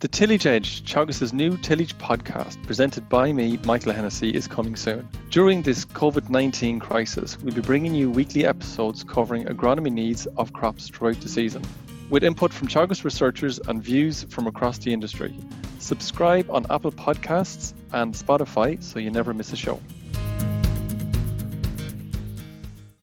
The Tillage Edge, Teagasc's new tillage podcast, presented by me, Michael Hennessy, is coming soon. During this COVID 19 crisis, we'll be bringing you weekly episodes covering agronomy needs of crops throughout the season, with input from Teagasc researchers and views from across the industry. Subscribe on Apple Podcasts and Spotify so you never miss a show.